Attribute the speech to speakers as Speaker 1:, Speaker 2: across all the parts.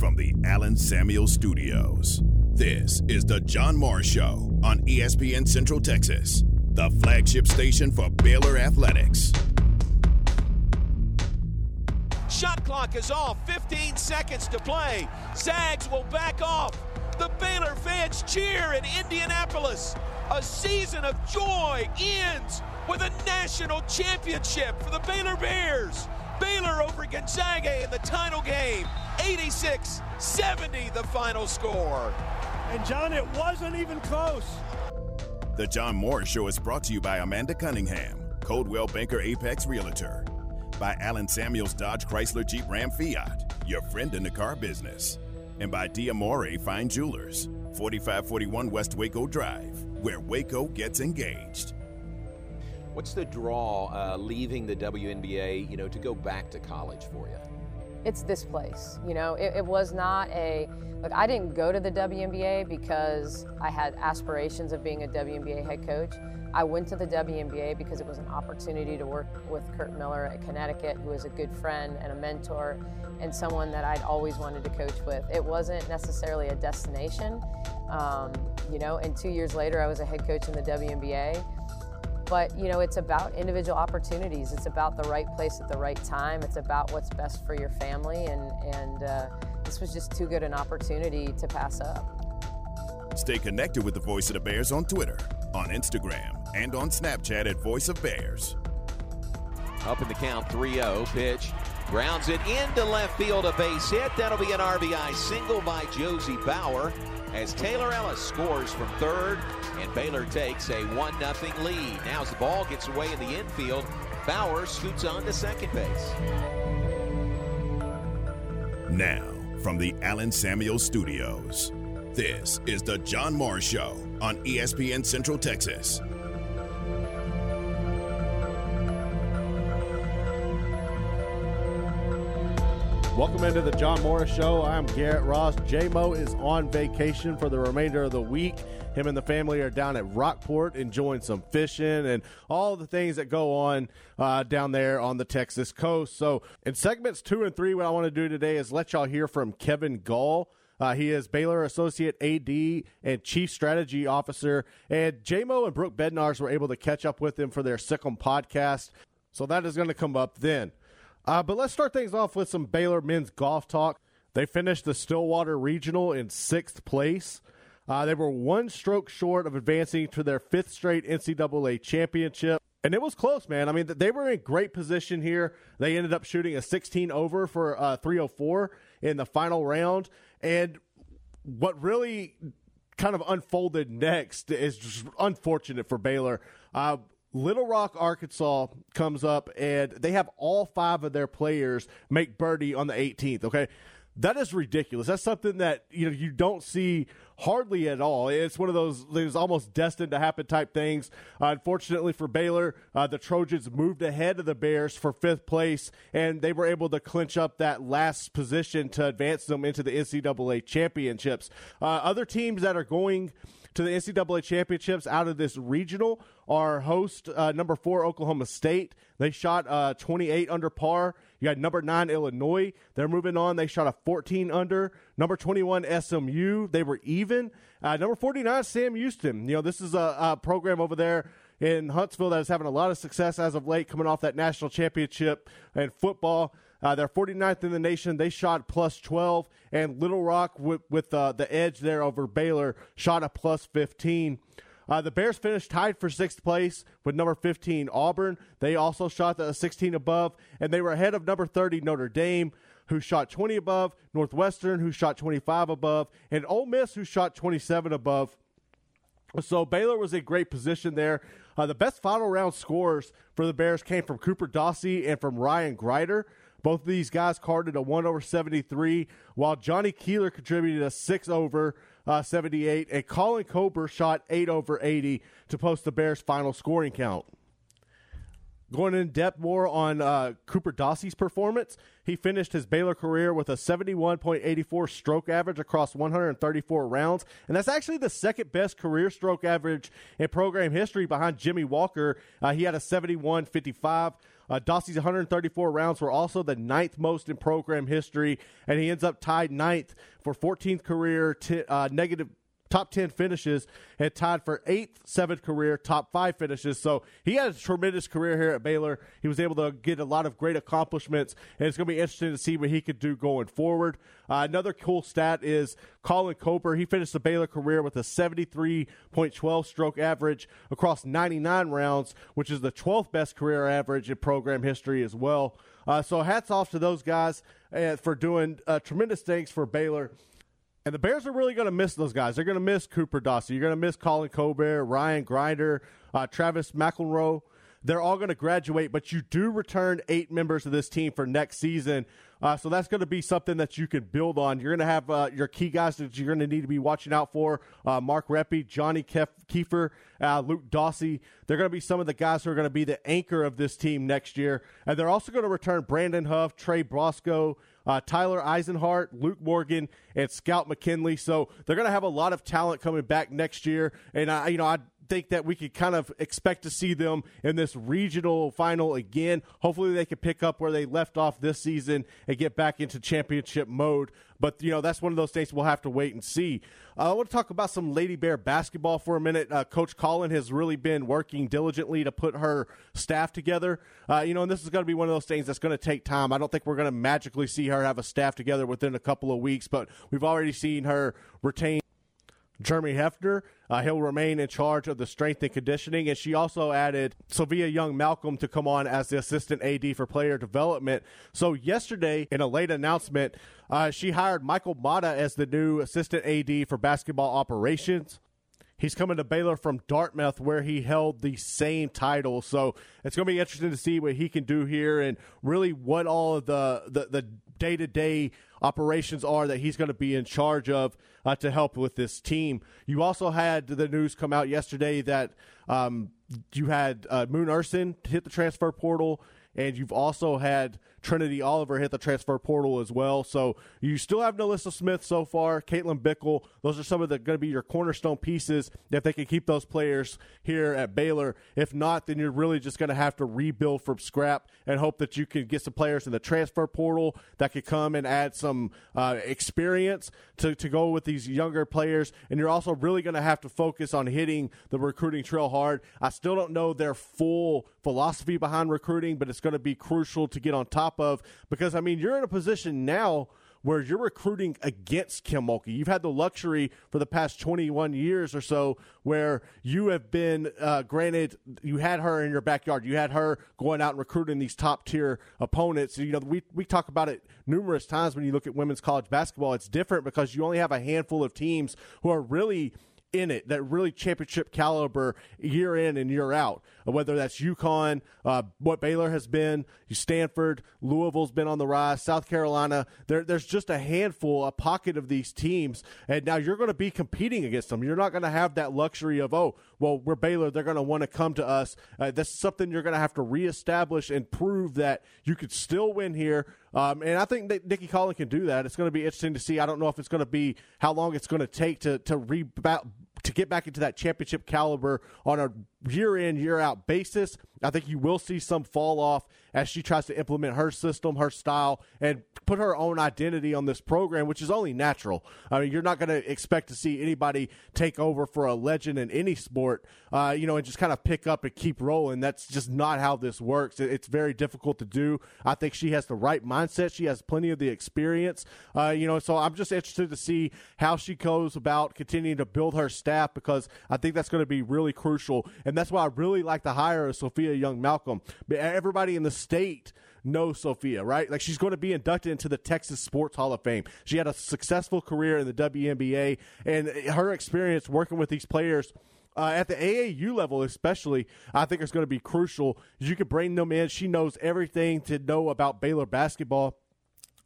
Speaker 1: from the Allen Samuel Studios. This is the John Morris Show on ESPN Central Texas, the flagship station for Baylor Athletics.
Speaker 2: Shot clock is off, 15 seconds to play. Zags will back off. The Baylor fans cheer in Indianapolis. A season of joy ends with a national championship for the Baylor Bears. Baylor over Gonzaga in the title game. 86 70 the final score.
Speaker 3: And John, it wasn't even close.
Speaker 1: The John Morris Show is brought to you by Amanda Cunningham, Coldwell Banker Apex Realtor, by Allen Samuels Dodge Chrysler Jeep Ram Fiat, your friend in the car business, and by Diamore Fine Jewelers, 4541 West Waco Drive, where Waco gets engaged.
Speaker 2: What's the draw uh, leaving the WNBA, you know, to go back to college for you?
Speaker 4: It's this place. You know, it, it was not a look. I didn't go to the WNBA because I had aspirations of being a WNBA head coach. I went to the WNBA because it was an opportunity to work with Curt Miller at Connecticut, who is a good friend and a mentor, and someone that I'd always wanted to coach with. It wasn't necessarily a destination, um, you know. And two years later, I was a head coach in the WNBA but you know it's about individual opportunities. It's about the right place at the right time. It's about what's best for your family and and uh, this was just too good an opportunity to pass up.
Speaker 1: Stay connected with the voice of the bears on twitter on instagram and on snapchat at voice of bears.
Speaker 2: Up in the count 3-0 pitch grounds it into left field a base hit. That'll be an rbi single by josie bauer as taylor ellis scores from third and Baylor takes a 1 0 lead. Now, as the ball gets away in the infield, Bauer scoots on to second base.
Speaker 1: Now, from the Allen Samuel Studios, this is the John Morris Show on ESPN Central Texas.
Speaker 5: Welcome into the John Morris Show. I'm Garrett Ross. JMO is on vacation for the remainder of the week. Him and the family are down at Rockport enjoying some fishing and all the things that go on uh, down there on the Texas coast. So, in segments two and three, what I want to do today is let y'all hear from Kevin Gall. Uh, he is Baylor Associate AD and Chief Strategy Officer. And JMO and Brooke Bednarz were able to catch up with him for their Sickle podcast. So that is going to come up then. Uh, but let's start things off with some Baylor men's golf talk. They finished the Stillwater Regional in sixth place. Uh, they were one stroke short of advancing to their fifth straight NCAA championship. And it was close, man. I mean, they were in great position here. They ended up shooting a 16 over for uh, 304 in the final round. And what really kind of unfolded next is just unfortunate for Baylor. Uh, Little Rock, Arkansas comes up and they have all five of their players make birdie on the 18th. Okay. That is ridiculous. That's something that you know you don't see hardly at all. It's one of those things almost destined to happen type things. Uh, unfortunately for Baylor, uh, the Trojans moved ahead of the Bears for fifth place, and they were able to clinch up that last position to advance them into the NCAA championships. Uh, other teams that are going to the NCAA championships out of this regional are host uh, number four Oklahoma State. They shot uh, 28 under par. You got number nine Illinois. They're moving on. They shot a 14 under. Number 21 SMU. They were even. Uh, number 49 Sam Houston. You know this is a, a program over there in Huntsville that is having a lot of success as of late, coming off that national championship and football. Uh, they're 49th in the nation. They shot plus 12, and Little Rock with, with uh, the edge there over Baylor shot a plus 15. Uh, the Bears finished tied for sixth place with number 15 Auburn. They also shot the 16 above, and they were ahead of number 30 Notre Dame, who shot 20 above, Northwestern, who shot 25 above, and Ole Miss, who shot 27 above. So Baylor was in great position there. Uh, the best final round scores for the Bears came from Cooper Dossey and from Ryan Grider. Both of these guys carded a 1 over 73, while Johnny Keefer contributed a 6 over uh, 78, and Colin Kober shot 8 over 80 to post the Bears' final scoring count. Going in depth more on uh, Cooper Dossey's performance, he finished his Baylor career with a 71.84 stroke average across 134 rounds, and that's actually the second best career stroke average in program history behind Jimmy Walker. Uh, he had a 71.55. Uh, Dossey's 134 rounds were also the ninth most in program history, and he ends up tied ninth for 14th career t- uh, negative top 10 finishes and tied for eighth, seventh career top five finishes. So he had a tremendous career here at Baylor. He was able to get a lot of great accomplishments, and it's going to be interesting to see what he could do going forward. Uh, another cool stat is Colin Kober. He finished the Baylor career with a 73.12 stroke average across 99 rounds, which is the 12th best career average in program history as well. Uh, so hats off to those guys uh, for doing uh, tremendous things for Baylor. And the Bears are really going to miss those guys. They're going to miss Cooper Dossey. You're going to miss Colin Colbert, Ryan Grider, uh, Travis McElroy. They're all going to graduate, but you do return eight members of this team for next season. Uh, so that's going to be something that you can build on. You're going to have uh, your key guys that you're going to need to be watching out for uh, Mark Reppe, Johnny Kef- Keefer, uh, Luke Dossey. They're going to be some of the guys who are going to be the anchor of this team next year. And they're also going to return Brandon Huff, Trey Brosco, uh, Tyler Eisenhart, Luke Morgan, and Scout McKinley. So they're going to have a lot of talent coming back next year. And I, you know, I think that we could kind of expect to see them in this regional final again. Hopefully, they can pick up where they left off this season and get back into championship mode. But you know, that's one of those things we'll have to wait and see. Uh, I want to talk about some Lady Bear basketball for a minute. Uh, Coach Collen has really been working diligently to put her staff together. Uh, you know, and this is going to be one of those things that's going to take time. I don't think we're going to magically see her have a staff together within a couple of weeks, but we've already seen her retain Jeremy Hefner. Uh, he'll remain in charge of the strength and conditioning. And she also added Sophia Young Malcolm to come on as the assistant AD for player development. So, yesterday, in a late announcement, uh, she hired Michael Mata as the new assistant AD for basketball operations. He's coming to Baylor from Dartmouth, where he held the same title. So it's going to be interesting to see what he can do here and really what all of the the day to day operations are that he's going to be in charge of uh, to help with this team. You also had the news come out yesterday that um, you had uh, Moon Ursin hit the transfer portal, and you've also had Trinity Oliver hit the transfer portal as well. So you still have NaLyssa Smith so far, Caitlin Bickle. Those are some of the going to be your cornerstone pieces if they can keep those players here at Baylor. If not, then you're really just going to have to rebuild from scrap and hope that you can get some players in the transfer portal that could come and add some uh, experience to, to go with these younger players. And you're also really going to have to focus on hitting the recruiting trail hard. I still don't know their full philosophy behind recruiting, but it's going to be crucial to get on top of because, I mean, you're in a position now where you're recruiting against Kim Mulkey. You've had the luxury for the past 21 years or so where you have been uh, granted, you had her in your backyard. You had her going out and recruiting these top tier opponents. You know, we, we talk about it numerous times when you look at women's college basketball. It's different because you only have a handful of teams who are really – in it that really championship caliber year in and year out. Whether that's UConn, uh, what Baylor has been, Stanford, Louisville's been on the rise, South Carolina. There, there's just a handful, a pocket of these teams, and now you're going to be competing against them. You're not going to have that luxury of oh, well, we're Baylor, they're going to want to come to us. Uh, that's something you're going to have to reestablish and prove that you could still win here. Um, and I think that Nicki Collen can do that. It's going to be interesting to see. I don't know if it's going to be how long it's going to take to to rebound to get back into that championship caliber on a year in, year out basis. I think you will see some fall off as she tries to implement her system, her style, and put her own identity on this program, which is only natural. I mean, you're not going to expect to see anybody take over for a legend in any sport, uh, you know, and just kind of pick up and keep rolling. That's just not how this works. It's very difficult to do. I think she has the right mindset. She has plenty of the experience, uh, you know, so I'm just interested to see how she goes about continuing to build her staff because I think that's going to be really crucial. And that's why I really like the hire of Sophia Young Malcolm. But Everybody in the state knows Sophia, right? Like she's going to be inducted into the Texas Sports Hall of Fame. She had a successful career in the WNBA, and her experience working with these players. Uh, at the AAU level, especially, I think it's going to be crucial. You can bring them in. She knows everything to know about Baylor basketball.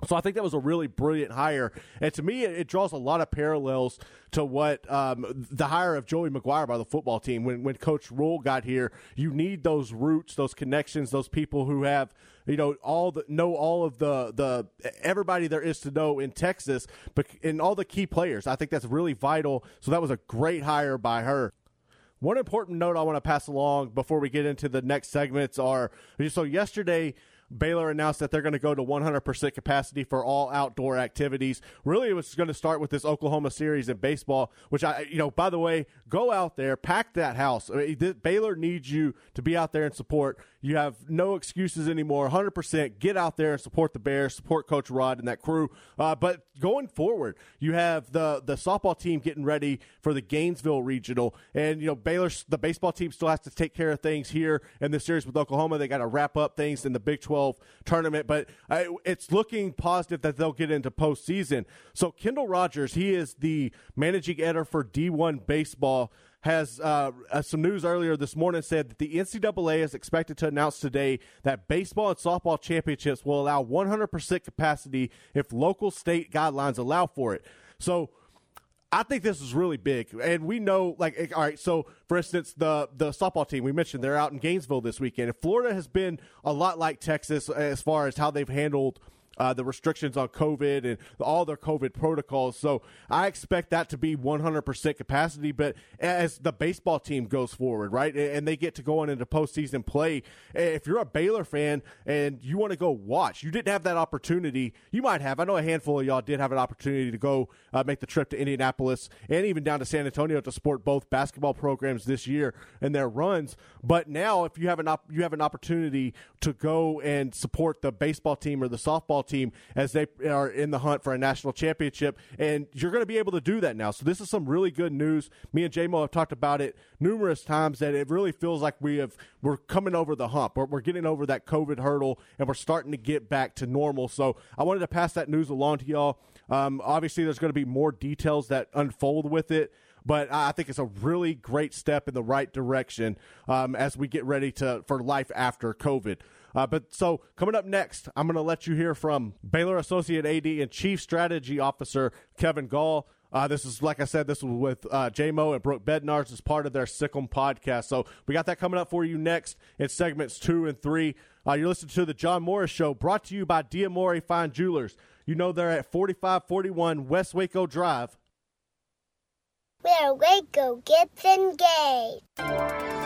Speaker 5: So I think that was a really brilliant hire, and to me, it, it draws a lot of parallels to what um, the hire of Joey McGuire by the football team. When when Coach Rhule got here, you need those roots, those connections, those people who have you know all the know all of the the everybody there is to know in Texas, but in all the key players. I think that's really vital. So that was a great hire by her. one important note I want to pass along before we get into the next segments are so yesterday Baylor announced that they're going to go to 100% capacity for all outdoor activities. Really, it was going to start with this Oklahoma series in baseball, which I, you know, by the way, go out there, pack that house. I mean, Baylor needs you to be out there and support. You have no excuses anymore. 100% get out there and support the Bears, support Coach Rod and that crew. Uh, but going forward, you have the the softball team getting ready for the Gainesville regional, and you know Baylor, the baseball team still has to take care of things here in the series with Oklahoma. They got to wrap up things in the Big 12 tournament, but uh, it's looking positive that they'll get into postseason. So Kendall Rogers, he is the managing editor for D1 Baseball has uh, uh, some news earlier this morning said that the NCAA is expected to announce today that baseball and softball championships will allow 100% capacity if local state guidelines allow for it. So I think this is really big, and we know, like, all right. So, for instance, the the softball team we mentioned they're out in Gainesville this weekend. And Florida has been a lot like Texas as far as how they've handled uh, the restrictions on COVID and all their COVID protocols. So I expect that to be 100% capacity. But as the baseball team goes forward, right, and they get to going into postseason play, if you're a Baylor fan and you want to go watch, you didn't have that opportunity. You might have. I know a handful of y'all did have an opportunity to go uh, make the trip to Indianapolis and even down to San Antonio to support both basketball programs this year and their runs. But now, if you have an op- you have an opportunity to go and support the baseball team or the softball team as they are in the hunt for a national championship. And you're going to be able to do that now. So this is some really good news. Me and JMO have talked about it numerous times that it really feels like we have we're coming over the hump. We're, we're getting over that COVID hurdle and we're starting to get back to normal. So I wanted to pass that news along to y'all. Um, obviously, there's going to be more details that unfold with it but I think it's a really great step in the right direction um, as we get ready to for life after COVID. Uh, but so coming up next, I'm going to let you hear from Baylor Associate AD and Chief Strategy Officer Kevin Gall. Uh, this is, like I said, this was with uh, JMO and Brooke Bednarz as part of their Sickle podcast. So we got that coming up for you next in segments two and three. Uh, you're listening to the John Morris Show, brought to you by Diamore Fine Jewelers. You know they're at 4541 West Waco Drive.
Speaker 6: Where Waco gets engaged.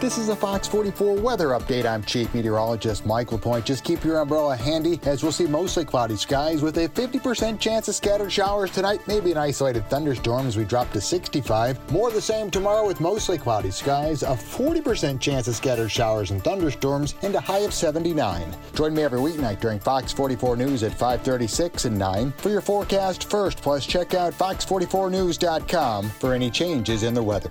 Speaker 7: This is a Fox 44 weather update. I'm Chief Meteorologist Mike LaPointe. Just keep your umbrella handy as we'll see mostly cloudy skies with a 50% chance of scattered showers tonight, maybe an isolated thunderstorm as we drop to 65. More the same tomorrow with mostly cloudy skies, a 40% chance of scattered showers and thunderstorms, and a high of 79. Join me every weeknight during Fox 44 News at 536 and 9 for your forecast first, plus check out fox44news.com for any changes in the weather.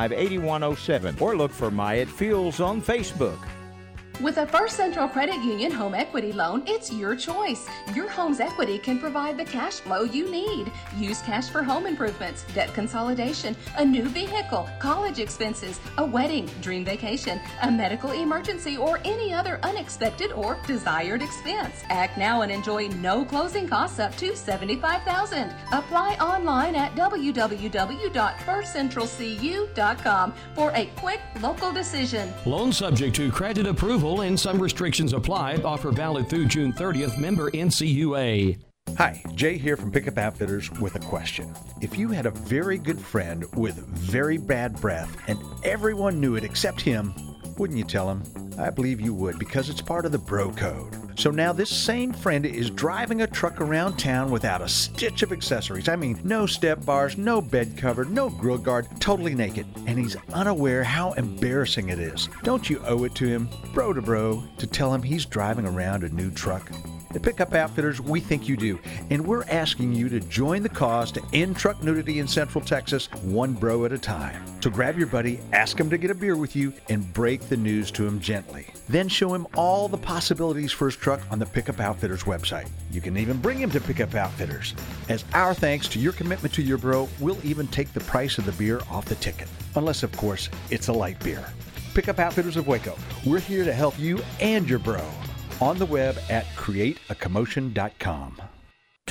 Speaker 8: 8107 or look for Myatt Fuels on Facebook.
Speaker 9: With a First Central Credit Union home equity loan, it's your choice. Your home's equity can provide the cash flow you need. Use cash for home improvements, debt consolidation, a new vehicle, college expenses, a wedding, dream vacation, a medical emergency, or any other unexpected or desired expense. Act now and enjoy no closing costs up to 75,000. Apply online at www.firstcentralcu.com for a quick local decision.
Speaker 10: Loan subject to credit approval and some restrictions apply. Offer valid through June 30th. Member NCUA.
Speaker 11: Hi, Jay here from Pickup Outfitters with a question. If you had a very good friend with very bad breath and everyone knew it except him, wouldn't you tell him? I believe you would because it's part of the bro code. So now this same friend is driving a truck around town without a stitch of accessories. I mean, no step bars, no bed cover, no grill guard, totally naked. And he's unaware how embarrassing it is. Don't you owe it to him, bro to bro, to tell him he's driving around a new truck? At Pickup Outfitters, we think you do, and we're asking you to join the cause to end truck nudity in Central Texas, one bro at a time. So grab your buddy, ask him to get a beer with you, and break the news to him gently. Then show him all the possibilities for his truck on the Pickup Outfitters website. You can even bring him to Pickup Outfitters. As our thanks to your commitment to your bro, we'll even take the price of the beer off the ticket. Unless, of course, it's a light beer. Pickup Outfitters of Waco. We're here to help you and your bro on the web at createacommotion.com.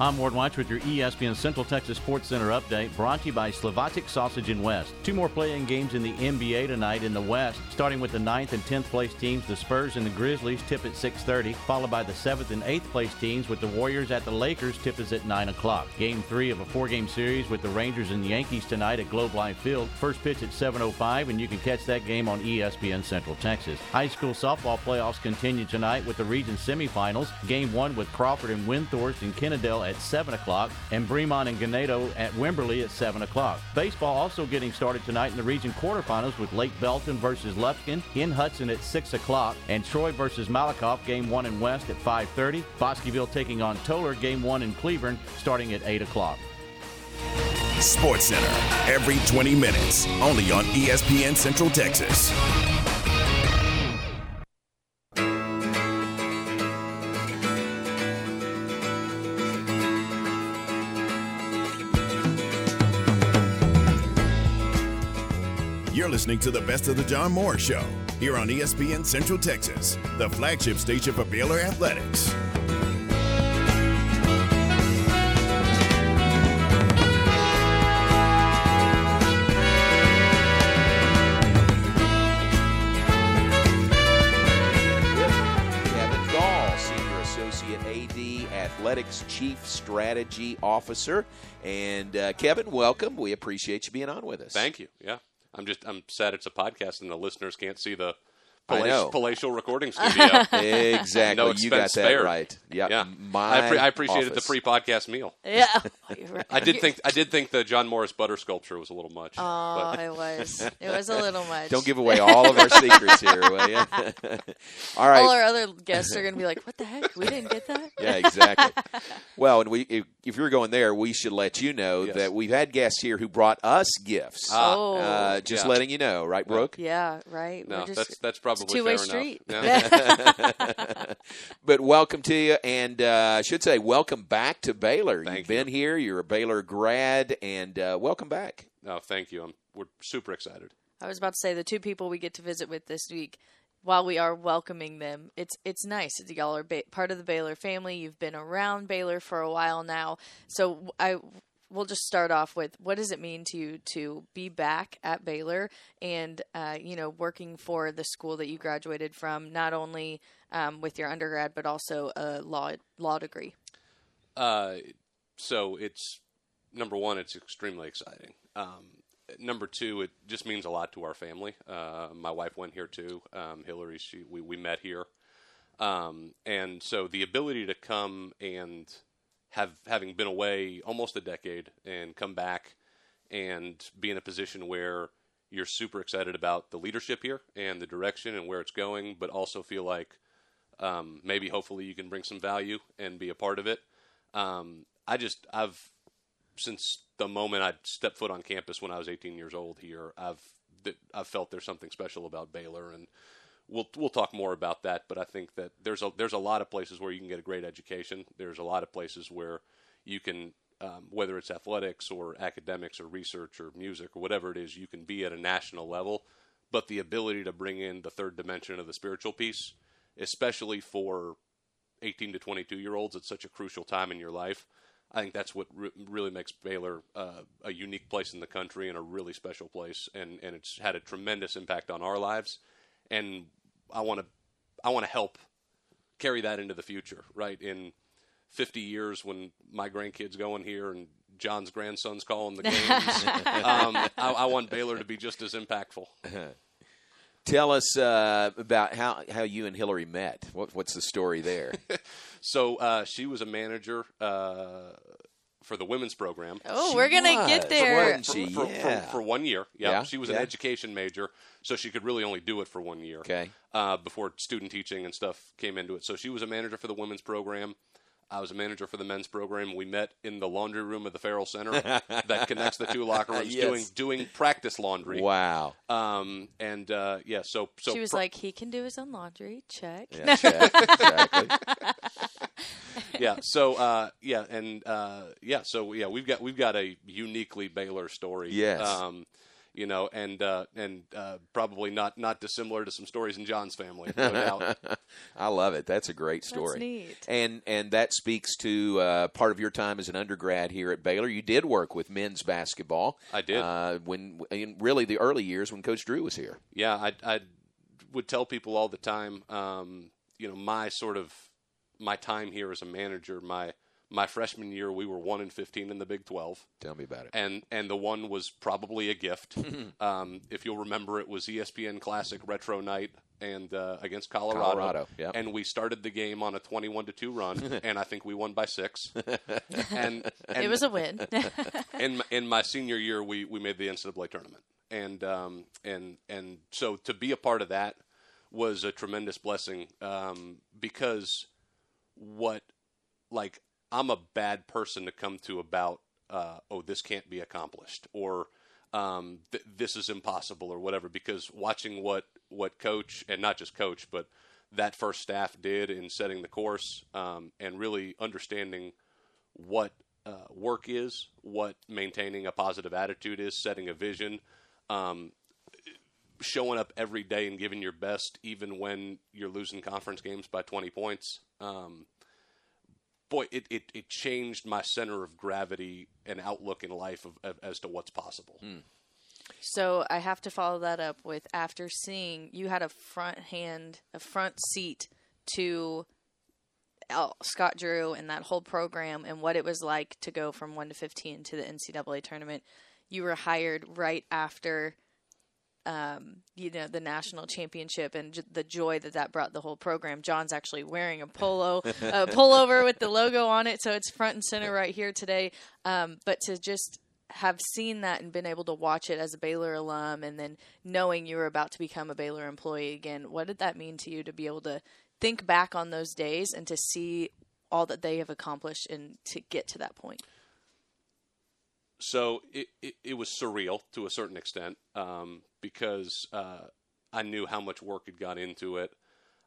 Speaker 12: I'm Ward Watch with your ESPN Central Texas Sports Center update brought to you by Slovacek Sausage in West. Two more playing games in the NBA tonight in the West, starting with the 9th and 10th place teams, the Spurs and the Grizzlies tip at 6.30, followed by the 7th and 8th place teams with the Warriors at the Lakers tip is at 9 o'clock. Game 3 of a four-game series with the Rangers and Yankees tonight at Globe Life Field. First pitch at 7.05 and you can catch that game on ESPN Central Texas. High school softball playoffs continue tonight with the region semifinals. Game 1 with Crawford and Windthorst and Kennedale at 7 o'clock, and Bremond and Ganado at Wimberley at 7 o'clock. Baseball also getting started tonight in the region quarterfinals with Lake Belton versus Lufkin in Hudson at 6 o'clock, and Troy versus Malakoff, game 1 in West at 5.30. Bosqueville taking on Tolar, game 1 in Cleburne, starting at 8 o'clock.
Speaker 1: Sports Center, every 20 minutes, only on ESPN Central Texas. Listening to the best of the John Morris Show here on ESPN Central Texas, the flagship station for Baylor Athletics.
Speaker 2: Kevin Gall, Senior Associate AD, Athletics Chief Strategy Officer. And uh, Kevin, welcome. We appreciate you being on with us.
Speaker 13: Thank you. Yeah, I'm just I'm sad it's a podcast and the listeners can't see the
Speaker 2: I know.
Speaker 13: palatial, palatial recording studio.
Speaker 2: Exactly.
Speaker 13: No
Speaker 2: You got that
Speaker 13: spared.
Speaker 2: right. Yep.
Speaker 13: Yeah.
Speaker 2: My
Speaker 13: I, pre- I appreciated
Speaker 2: office.
Speaker 13: the free podcast meal.
Speaker 14: Yeah.
Speaker 13: I did think I did think the John Morris butter sculpture was a little much.
Speaker 14: Oh,
Speaker 13: but-
Speaker 14: it was. It was a little much.
Speaker 2: Don't give away all of our secrets here, will you? all right.
Speaker 14: All our other guests are going to be like, "What the heck? We didn't get that."
Speaker 2: Yeah, exactly. well, and we if, if you're going there, we should let you know
Speaker 13: Yes.
Speaker 2: that we've had guests here who brought us gifts.
Speaker 13: Ah.
Speaker 14: Oh.
Speaker 2: Uh, just
Speaker 13: Yeah.
Speaker 2: letting you know, right, Brooke?
Speaker 14: Yeah, right.
Speaker 13: no,
Speaker 14: just,
Speaker 13: that's that's probably
Speaker 14: two-way street.
Speaker 13: Enough. Yeah.
Speaker 2: but welcome to you, and uh, I should say welcome back to Baylor.
Speaker 13: Thank
Speaker 2: You've
Speaker 13: you.
Speaker 2: been here. You're a Baylor grad, and uh, welcome back.
Speaker 13: no, thank you. I'm, we're super excited.
Speaker 14: I was about to say the two people we get to visit with this week. While we are welcoming them, it's it's nice. that Y'all are ba- part of the Baylor family. You've been around Baylor for a while now. So I we'll just start off with what does it mean to you to be back at Baylor and uh, you know working for the school that you graduated from, not only um, with your undergrad but also a law law degree.
Speaker 13: Uh, so it's number one, it's extremely exciting. Um, number two, it just means a lot to our family. Uh, my wife went here too. Um, Hillary, she we, we met here, um, and so the ability to come and have having been away almost a decade and come back and be in a position where you're super excited about the leadership here and the direction and where it's going, but also feel like um, maybe hopefully you can bring some value and be a part of it. Um, I just I've since the moment I stepped foot on campus when I was 18 years old here, I've I've felt there's something special about Baylor, and we'll we'll talk more about that. But I think that there's a there's a lot of places where you can get a great education. There's a lot of places where you can um, whether it's athletics or academics or research or music or whatever it is, you can be at a national level. But the ability to bring in the third dimension of the spiritual piece, especially for 18 to 22 year olds at such a crucial time in your life, I think that's what re- really makes Baylor uh, a unique place in the country and a really special place, and, and it's had a tremendous impact on our lives. And I want to I want to help carry that into the future, right? In 50 years, when my grandkids go in here and John's grandson's calling the games, um, I, I want Baylor to be just as impactful.
Speaker 15: Tell us uh, about how, how you and Hillary met. What, what's the story there?
Speaker 13: so uh, she was a manager uh, for the women's program.
Speaker 14: Oh, She we're gonna get there.
Speaker 13: for,
Speaker 15: Wasn't she?
Speaker 13: for, for-
Speaker 15: Yeah.
Speaker 13: for one year. Yeah,
Speaker 15: Yeah,
Speaker 13: she was
Speaker 15: yeah.
Speaker 13: an education major, so she could really only do it for one year.
Speaker 15: Okay.
Speaker 13: Uh, before student teaching and stuff came into it, so she was a manager for the women's program. I was a manager for the men's program. We met in the laundry room of the Ferrell Center that connects the two locker rooms,
Speaker 15: Yes.
Speaker 13: doing doing practice laundry.
Speaker 15: Wow.
Speaker 13: Um, and uh, yeah, so so
Speaker 14: she was
Speaker 13: pro-
Speaker 14: like, he can do his own laundry. Check.
Speaker 15: Yeah, check. Exactly.
Speaker 13: yeah. So uh, yeah, and uh, yeah, so yeah, we've got we've got a uniquely Baylor story.
Speaker 15: Yes.
Speaker 13: Um, you know, and uh, and uh, probably not not dissimilar to some stories in John's family, no.
Speaker 15: I love it. That's a great
Speaker 14: That's
Speaker 15: story.
Speaker 14: neat.
Speaker 15: And and that speaks to uh, part of your time as an undergrad here at Baylor. You did work with men's basketball.
Speaker 13: I did.
Speaker 15: uh, when in really the early years when Coach Drew was here.
Speaker 13: Yeah, I, I would tell people all the time, um, you know, my sort of my time here as a manager, my my freshman year, we were one in fifteen in the Big Twelve.
Speaker 15: Tell me about it.
Speaker 13: And and the one was probably a gift. um, if you'll remember, it was ESPN Classic Retro Night and uh, against Colorado.
Speaker 15: Colorado, yep.
Speaker 13: And we started the game on a twenty-one to two run, and I think we won by six. and, and
Speaker 14: It was a win.
Speaker 13: in my, in my senior year, we, we made the NCAA tournament, and um, and and so to be a part of that was a tremendous blessing um, because what like I'm a bad person to come to about uh, oh this can't be accomplished or um, th- this is impossible or whatever because watching what what coach and not just coach but that first staff did in setting the course um, and really understanding what uh, work is, what maintaining a positive attitude is, setting a vision, um, showing up every day and giving your best, even when you're losing conference games by 20 points. Um, boy, it, it, it changed my center of gravity and outlook in life of, of, as to what's possible. Hmm.
Speaker 14: So I have to follow that up with after seeing you had a front hand, a front seat to Al- Scott Drew and that whole program and what it was like to go from 1 to 15 to the NCAA tournament. You were hired right after um, you know the national championship and j- the joy that that brought the whole program. John's actually wearing a polo, a pullover with the logo on it, so it's front and center right here today. Um, but to just have seen that and been able to watch it as a Baylor alum, and then knowing you were about to become a Baylor employee again, what did that mean to you to be able to think back on those days and to see all that they have accomplished and to get to that point?
Speaker 13: so it, it, it was surreal to a certain extent um, because uh, I knew how much work had gone into it.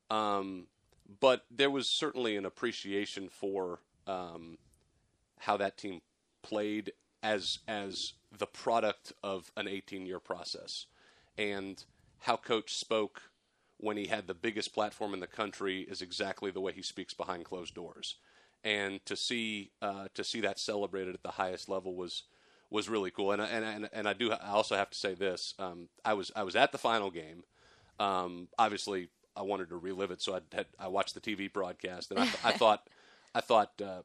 Speaker 13: Um, but there was certainly an appreciation for um, how that team played as as the product of an 18 year process, and how coach spoke when he had the biggest platform in the country is exactly the way he speaks behind closed doors. And to see uh, to see that celebrated at the highest level was was really cool. And I- and and, and I do I also have to say this: um, I was I was at the final game. Um, obviously, I wanted to relive it, so I had, I watched the TV broadcast, and I, th- I thought I thought uh,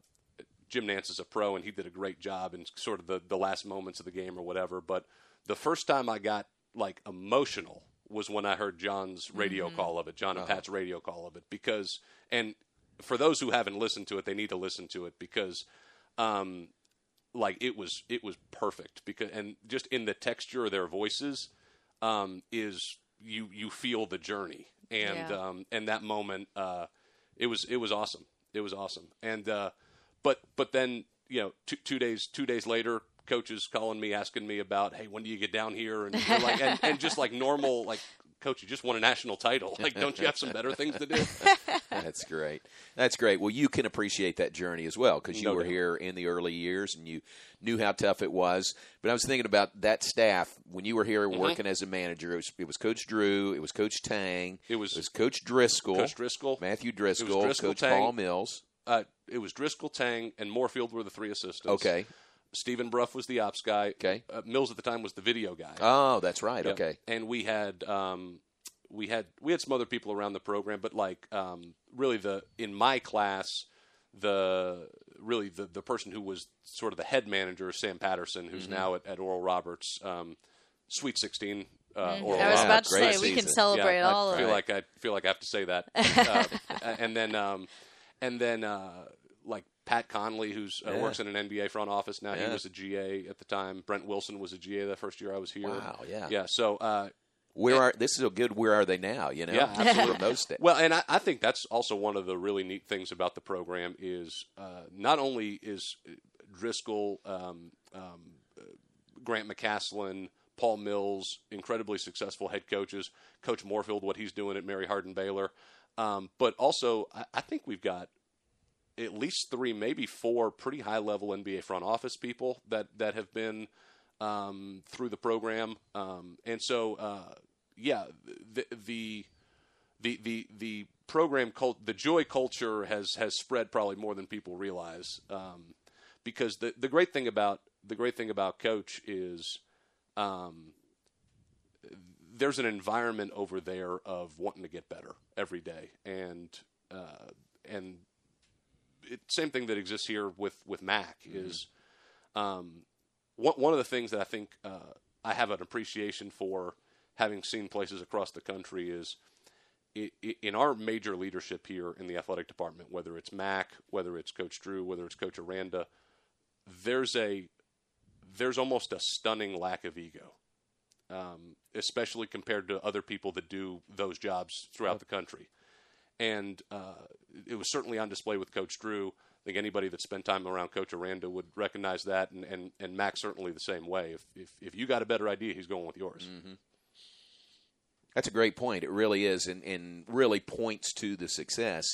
Speaker 13: Jim Nantz is a pro, and he did a great job in sort of the the last moments of the game or whatever. But the first time I got like emotional was when I heard John's radio
Speaker 16: Mhm.
Speaker 13: call of it, John and
Speaker 16: Uh-huh.
Speaker 13: Pat's radio call of it, because and for those who haven't listened to it, they need to listen to it because. Um, like it was it was perfect because and just in the texture of their voices um, is you you feel the journey. And
Speaker 16: Yeah.
Speaker 13: um, and that moment uh, it was it was awesome. It was awesome. And uh, but but then you know two, two days two days later coaches calling me asking me about hey when do you get down here? And like and, and just like normal like coach you just won a national title. Like don't you have some better things to do
Speaker 15: That's great. That's great. Well, you can appreciate that journey as well because you
Speaker 13: No
Speaker 15: were
Speaker 13: doubt.
Speaker 15: here in the early years and you knew how tough it was. But I was thinking about that staff when you were here
Speaker 13: Mhm.
Speaker 15: working as a manager. It was, it was Coach Drew, it was Coach Tang,
Speaker 13: It was,
Speaker 15: Coach Driscoll,
Speaker 13: Coach Driscoll,
Speaker 15: Matthew
Speaker 13: It was
Speaker 15: Driscoll,
Speaker 13: Driscoll,
Speaker 15: Coach
Speaker 13: Tang.
Speaker 15: Paul Mills.
Speaker 13: Uh, it was Driscoll, Tang, and Moorfield were the three assistants.
Speaker 15: Okay.
Speaker 13: Stephen Bruff was the ops guy.
Speaker 15: Okay.
Speaker 13: Uh, Mills at the time was the video guy.
Speaker 15: Oh, that's right.
Speaker 13: Yeah.
Speaker 15: Okay.
Speaker 13: And we had um, we had we had some other people around the program, but like um, really the in my class, the really the the person who was sort of the head manager, Sam Patterson, who's
Speaker 14: Mm-hmm.
Speaker 15: Mhm.
Speaker 13: now at, at Oral Roberts, um, Sweet Sixteen. Uh,
Speaker 14: Mhm.
Speaker 13: Oral
Speaker 14: I was about to say, we can celebrate
Speaker 13: yeah,
Speaker 14: all
Speaker 13: I
Speaker 14: of
Speaker 13: feel
Speaker 14: it.
Speaker 13: like I feel like I have to say that. uh, and then um, and then uh, like Pat Conley, who's uh,
Speaker 15: Yeah.
Speaker 13: works in an NBA front office now.
Speaker 15: Yeah.
Speaker 13: He was a GA at the time. Brent Wilson was a GA the first year I was here.
Speaker 15: Wow, yeah.
Speaker 13: yeah. So uh,
Speaker 15: Where are this is a good where are they now, you know?
Speaker 13: yeah, absolutely.
Speaker 15: Those days.
Speaker 13: Well, and I, I think that's also one of the really neat things about the program is uh, not only is Driscoll, um, um, Grant McCasland, Paul Mills, incredibly successful head coaches. Coach Moorfield, what he's doing at Mary Hardin Baylor, um, but also I, I think we've got at least three, maybe four, pretty high level NBA front office people that that have been um, through the program, um, and so uh, yeah, the the the the the program cult, the joy culture has has spread probably more than people realize. Um, because the the great thing about the great thing about coach is um, there's an environment over there of wanting to get better every day, and uh, and it, same thing that exists here with with Mac is um, one one of the things that I think uh, I have an appreciation for, having seen places across the country, is in our major leadership here in the athletic department, whether it's Mac, whether it's Coach Drew, whether it's Coach Aranda, there's a there's almost a stunning lack of ego, um, especially compared to other people that do those jobs throughout the country. And uh, it was certainly on display with Coach Drew. I think anybody that spent time around Coach Aranda would recognize that, and, and, and Mac certainly the same way. If, if, if you got a better idea, he's going with yours.
Speaker 15: That's a great point. It really is, and, and really points to the success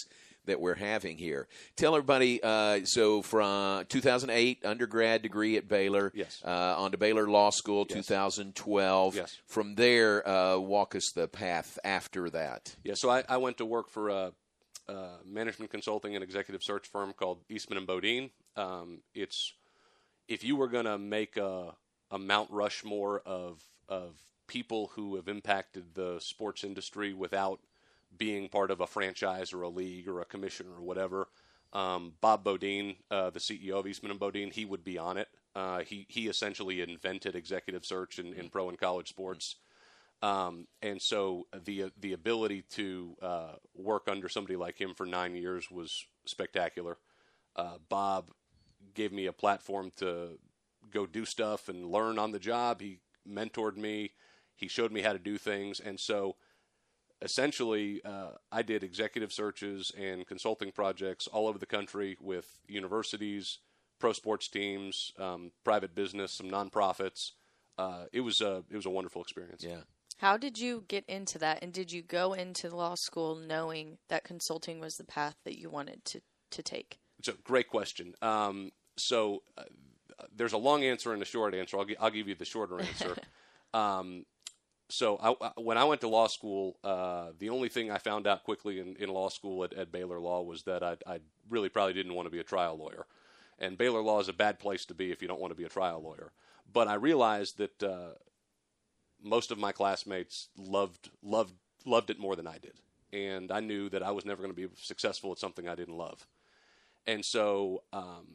Speaker 15: that we're having here. Tell everybody. Uh, so from 2008, undergrad degree at Baylor.
Speaker 13: Yes.
Speaker 15: Uh, on to Baylor Law School,
Speaker 13: Yes.
Speaker 15: 2012.
Speaker 13: Yes.
Speaker 15: From there, uh, walk us the path after that.
Speaker 13: Yeah, so I, I went to work for a management consulting and executive search firm called Eastman and Beaudine. Um, it's if you were going to make a, a Mount Rushmore of of people who have impacted the sports industry without being part of a franchise or a league or a commission or whatever, um, Bob Beaudine, uh, the CEO of Eastman and Beaudine, he would be on it. Uh, he he essentially invented executive search in, in pro and college sports. Um, and so the the ability to uh, work under somebody like him for nine years was spectacular. Uh, Bob gave me a platform to go do stuff and learn on the job. He mentored me. He showed me how to do things, and so essentially, uh, I did executive searches and consulting projects all over the country with universities, pro sports teams, um, private business, some nonprofits. Uh, it was a it was a wonderful experience.
Speaker 15: Yeah.
Speaker 14: How did you get into that? And did you go into law school knowing that consulting was the path that you wanted to, to take?
Speaker 13: It's a great question. Um, so uh, there's a long answer and a short answer. I'll, gi- I'll give you the shorter answer. um, so I, I- when I went to law school, uh, the only thing I found out quickly in, in law school at, at Baylor Law was that I, I really probably didn't want to be a trial lawyer. And Baylor Law is a bad place to be if you don't want to be a trial lawyer. But I realized that uh, most of my classmates loved loved loved it more than I did, and I knew that I was never going to be successful at something I didn't love. And so um,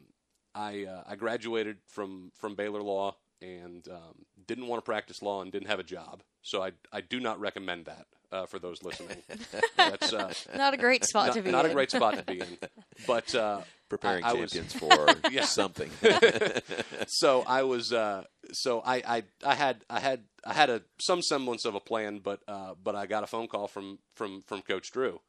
Speaker 13: I uh, I graduated from from Baylor Law and um, didn't want to practice law and didn't have a job. So I I do not recommend that uh, for those listening. That's uh,
Speaker 14: Not a great spot
Speaker 13: not,
Speaker 14: to be
Speaker 13: Not a
Speaker 14: in.
Speaker 13: great spot to be in. But uh,
Speaker 15: Preparing
Speaker 13: I, I was-
Speaker 15: for
Speaker 13: Yeah.
Speaker 15: something.
Speaker 13: so I was uh, so I, I I had I had I had a some semblance of a plan, but uh, but I got a phone call from from from Coach Drew,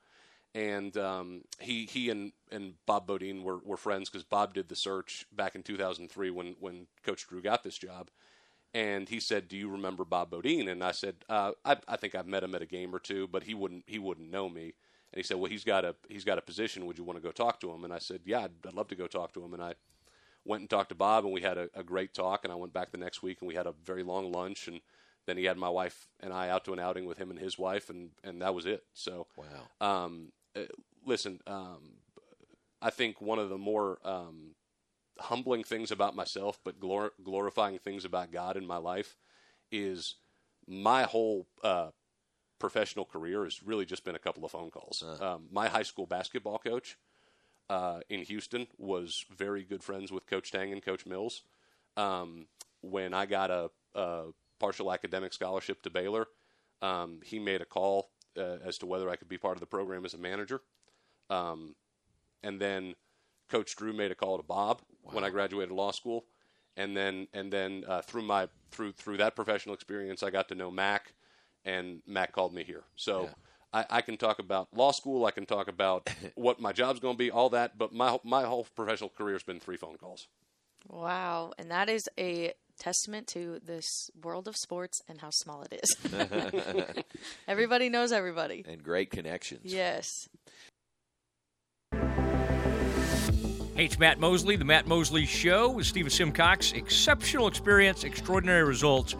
Speaker 13: and um, he he and, and Bob Beaudine were, were friends because Bob did the search back in 2003 when when Coach Drew got this job, and he said, "Do you remember Bob Beaudine?" And I said, uh, I, "I think I've met him at a game or two, but he wouldn't he wouldn't know me." And he said, "Well, he's got a he's got a position. Would you want to go talk to him?" And I said, "Yeah, I'd, I'd love to go talk to him." And I went and talked to Bob, and we had a, a great talk. And I went back the next week, and we had a very long lunch. And then he had my wife and I out to an outing with him and his wife, and and that was it. So,
Speaker 15: wow.
Speaker 13: Um, uh, listen, um, I think one of the more um, humbling things about myself, but glor- glorifying things about God in my life, is my whole uh, professional career has really just been a couple of phone calls. Um, my high school basketball coach uh, in Houston was very good friends with Coach Tang and Coach Mills. Um, when I got a, a, partial academic scholarship to Baylor, um, he made a call uh, as to whether I could be part of the program as a manager. Um, and then Coach Drew made a call to Bob when I graduated law school, and then and then uh, through my through through that professional experience, I got to know Mac, and Mac called me here. So. I, I can talk about law school. I can talk about what my job's going to be, all that. But my my whole professional career has been three phone calls.
Speaker 14: Wow, and that is a testament to this world of sports and how small it is. everybody knows everybody.
Speaker 15: And great connections.
Speaker 14: Yes.
Speaker 16: Hey, it's Matt Mosley, The Matt Mosley Show with Stephen Simcox. Exceptional experience, extraordinary results.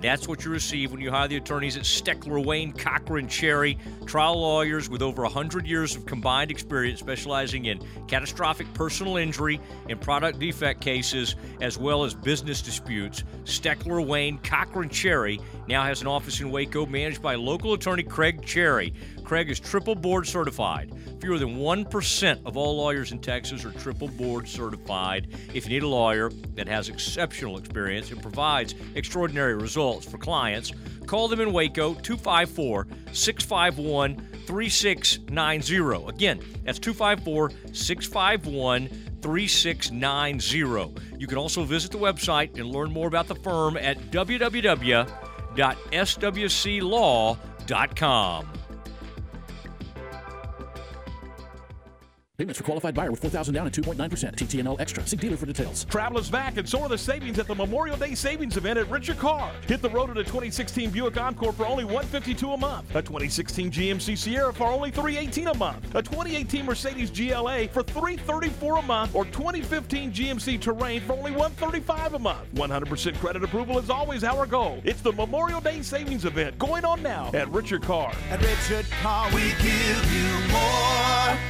Speaker 16: That's what you receive when you hire the attorneys at Steckler, Wayne, Cochran, Cherry, trial lawyers with over 100 years of combined experience specializing in catastrophic personal injury and product defect cases, as well as business disputes. Steckler, Wayne, Cochran, Cherry now has an office in Waco managed by local attorney Craig Cherry. Craig is triple board certified. Fewer than 1% of all lawyers in Texas are triple board certified. If you need a lawyer that has exceptional experience and provides extraordinary results for clients, call them in Waco 254 651 3690. Again, that's 254 651 3690. You can also visit the website and learn more about the firm at www.swclaw.com.
Speaker 17: Payments for qualified buyer with 4000 down and 2.9% TTNL extra. See dealer for details.
Speaker 18: Travel is back, and so are the savings at the Memorial Day Savings Event at Richard Car. Hit the road in a 2016 Buick Encore for only 152 a month. A 2016 GMC Sierra for only 318 a month. A 2018 Mercedes GLA for 334 a month, or 2015 GMC Terrain for only 135 a month. 100% credit approval is always our goal. It's the Memorial Day Savings Event going on now at Richard Car.
Speaker 19: At Richard Car, we give you more.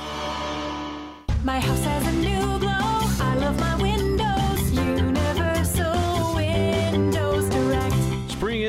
Speaker 20: My house has a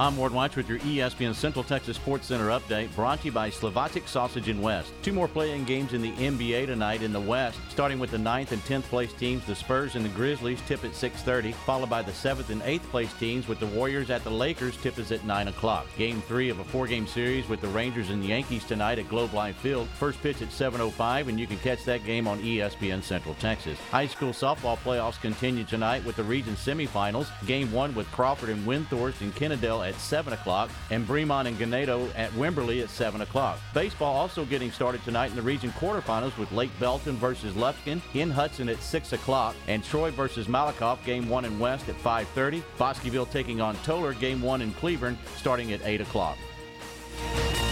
Speaker 12: I'm Ward Watch with your ESPN Central Texas Sports Center update brought to you by Slovacek Sausage in West. Two more play-in games in the NBA tonight in the West, starting with the 9th and 10th place teams, the Spurs and the Grizzlies tip at 6.30, followed by the 7th and 8th place teams with the Warriors at the Lakers tip is at 9 o'clock. Game 3 of a four-game series with the Rangers and Yankees tonight at Globe Life Field. First pitch at 7.05 and you can catch that game on ESPN Central Texas. High school softball playoffs continue tonight with the region semifinals. Game 1 with Crawford and Windthorst and Kennedale at 7 o'clock, and Bremond and Ganado at Wimberley at 7 o'clock. Baseball also getting started tonight in the region quarterfinals with Lake Belton versus Lufkin in Hudson at 6 o'clock, and Troy versus Malakoff, game 1 in West at 5.30. Bosqueville taking on Tolar, game 1 in Cleburne, starting at 8 o'clock.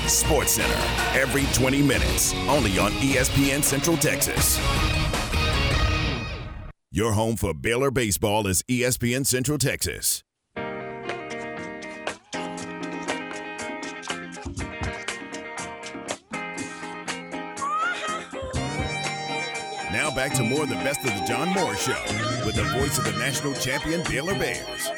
Speaker 1: Sports Center every 20 minutes, only on ESPN Central Texas. Your home for Baylor baseball is ESPN Central Texas. Back to more of the best of the John Morris Show with the voice of the national champion Baylor Bears.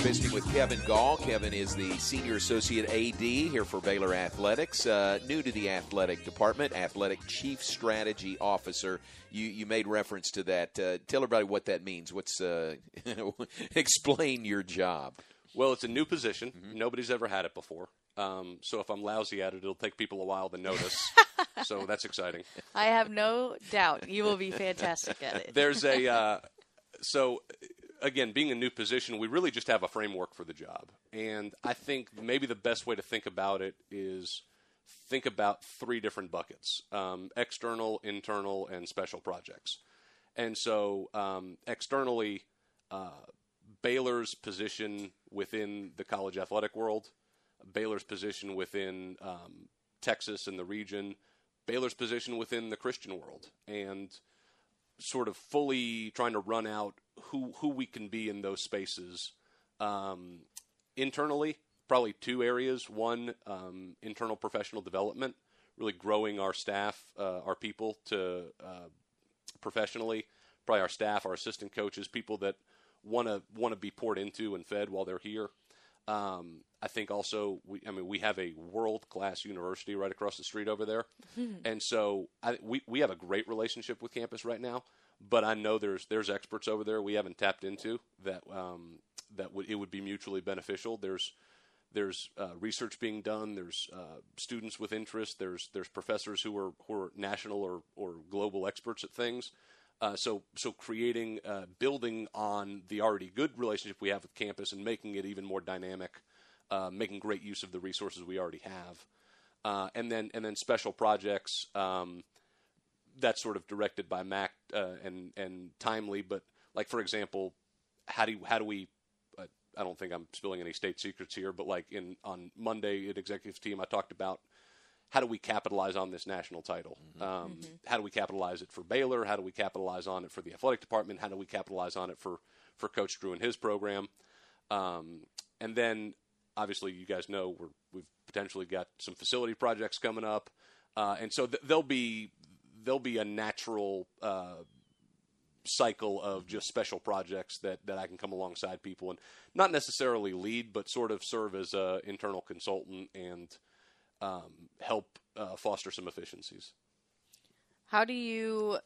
Speaker 2: Visiting with Kevin Gall. Kevin is the senior associate AD here for Baylor Athletics. Uh, new to the athletic department, athletic chief strategy officer. You you made reference to that. Uh, tell everybody what that means. What's uh, explain your job?
Speaker 13: Well, it's a new position. Nobody's ever had it before. Um, so if I'm lousy at it, it'll take people a while to notice. so that's exciting.
Speaker 14: I have no doubt you will be fantastic at it.
Speaker 13: There's a uh, so again, being a new position, we really just have a framework for the job, and I think maybe the best way to think about it is think about three different buckets: um, external, internal, and special projects. And so, um, externally, uh, Baylor's position within the college athletic world, Baylor's position within um, Texas and the region, Baylor's position within the Christian world, and sort of fully trying to run out who who we can be in those spaces. Um, internally, probably two areas. One, um, internal professional development, really growing our staff, uh, our people to uh, professionally. Probably our staff, our assistant coaches, people that want to want to be poured into and fed while they're here. Um, I think also, we, I mean, we have a world class university right across the street over there, and so I, we we have a great relationship with campus right now. But I know there's there's experts over there we haven't tapped into that um, that would it would be mutually beneficial. There's there's uh, research being done. There's uh, students with interest. There's there's professors who are who are national or, or global experts at things. Uh, so so creating uh, building on the already good relationship we have with campus and making it even more dynamic, uh, making great use of the resources we already have, uh, and then and then special projects. Um, that's sort of directed by Mac uh, and and timely, but like for example, how do you, how do we I don't think I'm spilling any state secrets here, but like in on Monday at executive team, I talked about how do we capitalize on this national title? Um, How do we capitalize it for Baylor? How do we capitalize on it for the athletic department? How do we capitalize on it for for Coach Drew and his program? Um, and then obviously, you guys know we're, we've potentially got some facility projects coming up, uh, and so th- there'll be there'll be a natural. Uh, cycle of just special projects that, that I can come alongside people and not necessarily lead, but sort of serve as a internal consultant and um, help uh, foster some efficiencies.
Speaker 14: How do you,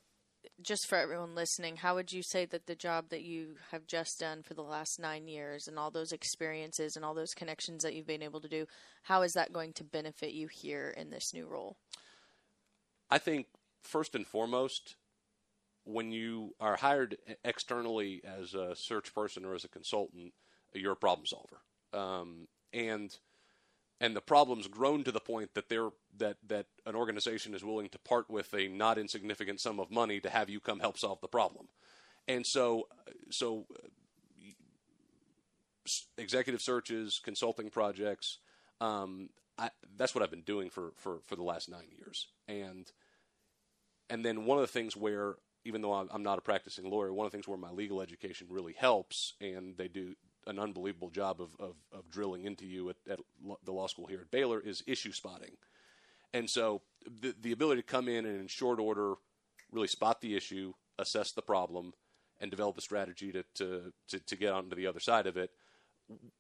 Speaker 14: just for everyone listening, how would you say that the job that you have just done for the last nine years and all those experiences and all those connections that you've been able to do, how is that going to benefit you here in this new role?
Speaker 13: I think first and foremost, when you are hired externally as a search person or as a consultant, you're a problem solver, um, and and the problem's grown to the point that they're that that an organization is willing to part with a not insignificant sum of money to have you come help solve the problem, and so so executive searches, consulting projects. Um, I, that's what I've been doing for, for, for the last nine years, and and then one of the things where even though I'm not a practicing lawyer, one of the things where my legal education really helps, and they do an unbelievable job of, of, of drilling into you at, at the law school here at Baylor, is issue spotting. And so the, the ability to come in and in short order really spot the issue, assess the problem, and develop a strategy to to to, to get onto the other side of it.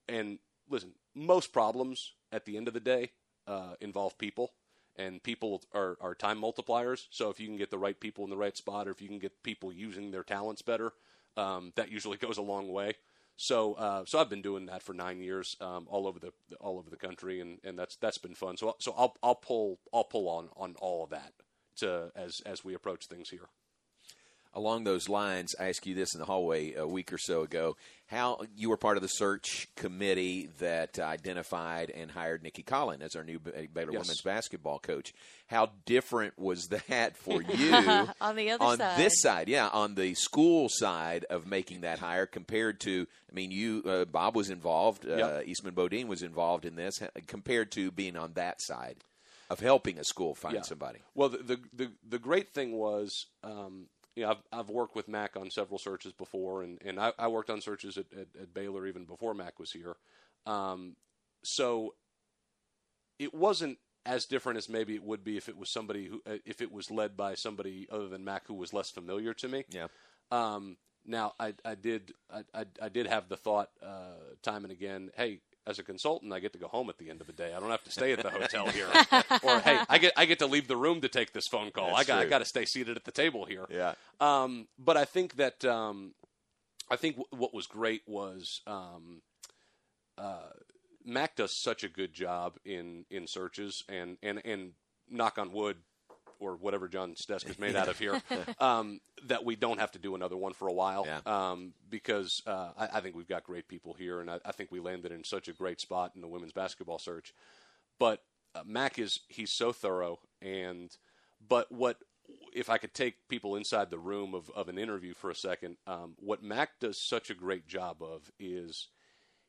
Speaker 13: And listen, most problems at the end of the day uh, involve people, and people are, are time multipliers. So if you can get the right people in the right spot, or if you can get people using their talents better, um, that usually goes a long way. So, uh, so I've been doing that for nine years, um, all over the all over the country, and, and that's that's been fun. So, so I'll I'll pull I'll pull on on all of that to as as we approach things here.
Speaker 15: Along those lines, I asked you this in the hallway a week or so ago. How you were part of the search committee that identified and hired Nicki Collen as our new Baylor
Speaker 13: Yes.
Speaker 15: women's basketball coach. How different was that for you
Speaker 14: On the other
Speaker 15: on
Speaker 14: side.
Speaker 15: this side? Yeah, on the school side of making that hire compared to, I mean, you uh, Bob was involved, uh,
Speaker 13: Yep.
Speaker 15: Eastman Beaudine was involved in this, compared to being on that side of helping a school find
Speaker 13: Yeah.
Speaker 15: somebody.
Speaker 13: Well, the, the the the great thing was, um, you know, I've I've worked with Mac on several searches before, and and I, I worked on searches at, at, at Baylor even before Mac was here. Um, so it wasn't as different as maybe it would be if it was somebody who uh, if it was led by somebody other than Mac who was less familiar to me.
Speaker 15: Yeah.
Speaker 13: Um, now I, I did I, I, I did have the thought uh, time and again, hey, as a consultant, I get to go home at the end of the day. I don't have to stay at the hotel here. or hey, I get I get to leave the room to take this phone call.
Speaker 15: That's
Speaker 13: I got I got to stay seated at the table here.
Speaker 15: Yeah.
Speaker 13: Um, but I think that um, I think w- what was great was um, uh, Mac does such a good job in in searches and and and knock on wood or whatever John's desk is made out of here, um, that we don't have to do another one for a while. Um, because uh, I, I think we've got great people here, and I, I think we landed in such a great spot in the women's basketball search. But uh, Mac is he's so thorough, and but what if I could take people inside the room of, of an interview for a second? Um, what Mac does such a great job of is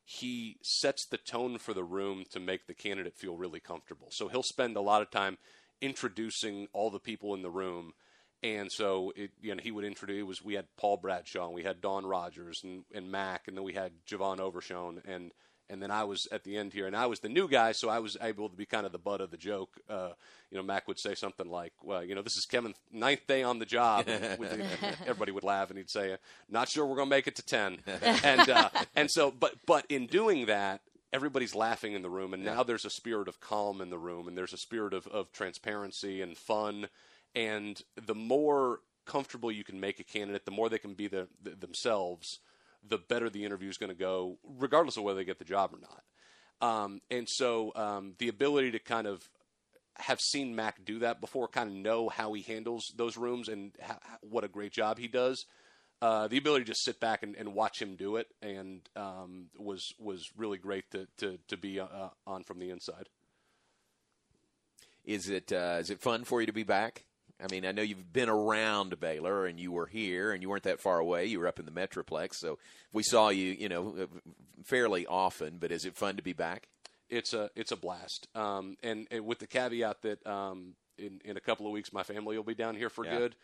Speaker 13: he sets the tone for the room to make the candidate feel really comfortable. So he'll spend a lot of time introducing all the people in the room. And so it, you know, he would introduce. It was we had Paul Bradshaw, and we had Don Rogers, and, and Mac, and then we had Jovan Overshown, and and then I was at the end here, and I was the new guy, so I was able to be kind of the butt of the joke. Uh, you know, Mac would say something like, "Well, you know, this is Kevin's ninth day on the job." With- everybody would laugh, and he'd say, "Not sure we're going to make it to 10. and uh, and so, but but in doing that, everybody's laughing in the room, and now there's a spirit of calm in the room, and there's a spirit of, of transparency and fun, and the more comfortable you can make a candidate, the more they can be the, the, themselves, the better the interview is going to go, regardless of whether they get the job or not. Um, and so um, the ability to kind of have seen Mac do that before, kind of know how he handles those rooms and ha- what a great job he does. Uh, the ability to just sit back and, and watch him do it and um, was was really great to to, to be uh, on from the inside.
Speaker 15: Is it uh, is it fun for you to be back? I mean, I know you've been around Baylor, and you were here, and you weren't that far away. You were up in the Metroplex, so we saw you, you know, uh, fairly often. But is it fun to be back?
Speaker 13: It's a it's a blast, um, and, and with the caveat that um, in in a couple of weeks my family will be down here for
Speaker 15: Yeah.
Speaker 13: good.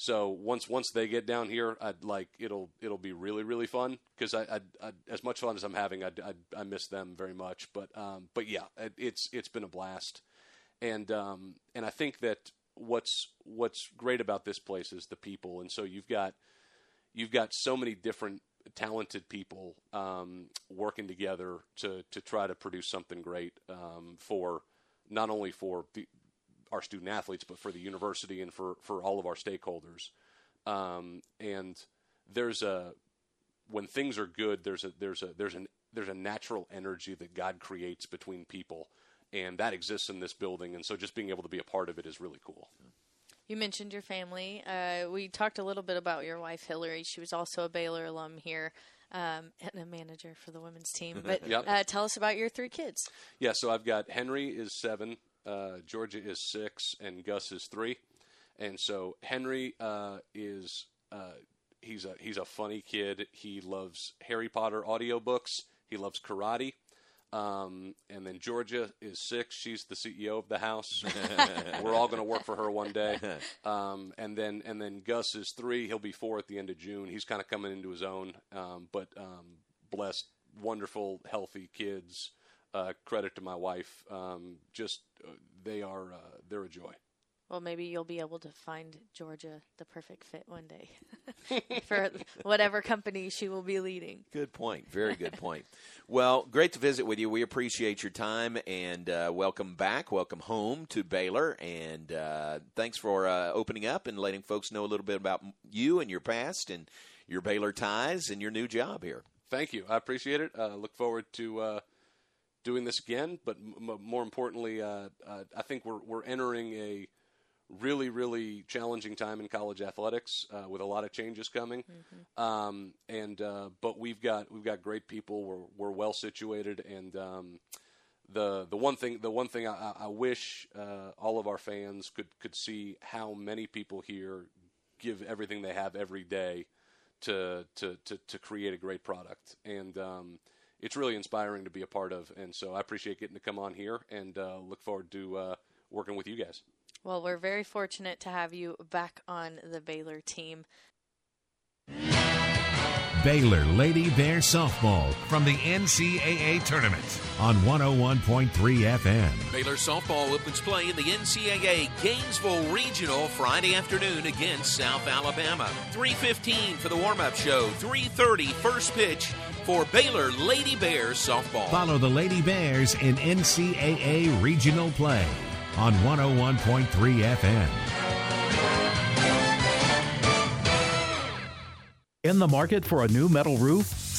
Speaker 13: So once once they get down here, I'd like it'll it'll be really really fun. Because I, I, I as much fun as I'm having, I, I, I miss them very much. But um, but yeah, it, it's it's been a blast, and um, and I think that what's what's great about this place is the people, and so you've got you've got so many different talented people um, working together to to try to produce something great um, for not only for the, our student athletes but for the university and for for all of our stakeholders. Um, and there's a when things are good, there's a there's a there's an there's a natural energy that God creates between people, and that exists in this building. And so, just being able to be a part of it is really cool.
Speaker 14: You mentioned your family. Uh, we talked a little bit about your wife, Hillary. She was also a Baylor alum here um, and a manager for the women's team. But
Speaker 13: Yep.
Speaker 14: uh, tell us about your three kids.
Speaker 13: Yeah, so I've got Henry is seven, uh, Georgia is six, and Gus is three. And so Henry uh, is uh, he's a he's a funny kid. He loves Harry Potter audiobooks. He loves karate. Um, and then Georgia is six. She's the CEO of the house. We're all going to work for her one day. Um, and then and then Gus is three. He'll be four at the end of June. He's kind of coming into his own. Um, but um, blessed, wonderful, healthy kids. Uh, credit to my wife. Um, just uh, they are uh, they're a joy.
Speaker 14: Well, maybe you'll be able to find Georgia the perfect fit one day for whatever company she will be leading.
Speaker 15: Good point. Very good point. Well, great to visit with you. We appreciate your time and uh, welcome back. Welcome home to Baylor. And uh, thanks for uh, opening up and letting folks know a little bit about you and your past and your Baylor ties and your new job here.
Speaker 13: Thank you. I appreciate it. Uh, look forward to uh, doing this again. But m- more importantly, uh, uh, I think we're, we're entering a really, really challenging time in college athletics uh, with a lot of changes coming. Um, and uh, but we've got we've got great people. We're we're well situated, and um, the the one thing the one thing I, I wish uh, all of our fans could could see how many people here give everything they have every day to to to, to create a great product and. Um, it's really inspiring to be a part of, and so I appreciate getting to come on here and uh, look forward to uh, working with you guys.
Speaker 14: Well, we're very fortunate to have you back on the Baylor team.
Speaker 21: Baylor Lady Bear softball from the NCAA tournament on 101.3 FM.
Speaker 15: Baylor softball opens play in the NCAA Gainesville Regional Friday afternoon against South Alabama. 3:15 for the warm-up show. 3:30 first pitch for Baylor Lady Bears softball.
Speaker 21: Follow the Lady Bears in NCAA regional play on 101.3 FM.
Speaker 22: In the market for a new metal roof?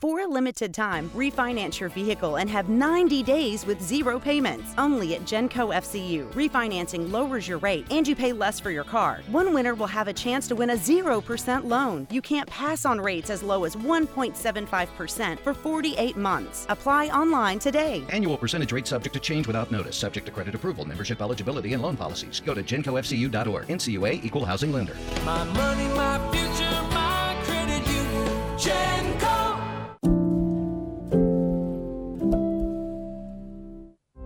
Speaker 23: For a limited time, refinance your vehicle and have 90 days with zero payments. Only at Genco FCU. Refinancing lowers your rate and you pay less for your car. One winner will have a chance to win a 0% loan. You can't pass on rates as low as 1.75% for 48 months. Apply online today.
Speaker 24: Annual percentage rate subject to change without notice, subject to credit approval, membership eligibility, and loan policies. Go to gencofcu.org. NCUA Equal Housing Lender.
Speaker 19: My money, my future, my credit union. Genco.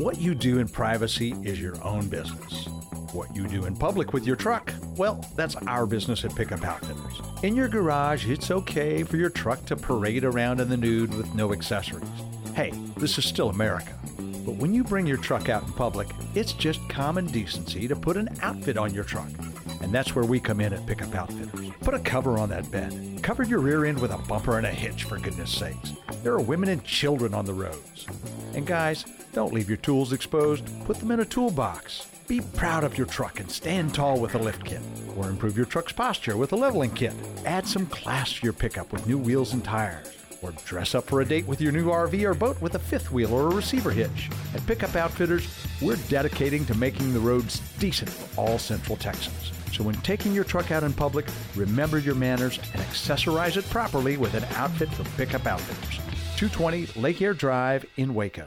Speaker 11: What you do in privacy is your own business. What you do in public with your truck, well, that's our business at Pickup Outfitters. In your garage, it's okay for your truck to parade around in the nude with no accessories. Hey, this is still America. But when you bring your truck out in public, it's just common decency to put an outfit on your truck. And that's where we come in at Pickup Outfitters. Put a cover on that bed. Cover your rear end with a bumper and a hitch, for goodness sakes. There are women and children on the roads. And guys, don't leave your tools exposed. Put them in a toolbox. Be proud of your truck and stand tall with a lift kit. Or improve your truck's posture with a leveling kit. Add some class to your pickup with new wheels and tires. Or dress up for a date with your new RV or boat with a fifth wheel or a receiver hitch. At Pickup Outfitters, we're dedicating to making the roads decent for all Central Texans. So when taking your truck out in public, remember your manners and accessorize it properly with an outfit from Pickup Outfitters. 220 Lake Air Drive in Waco.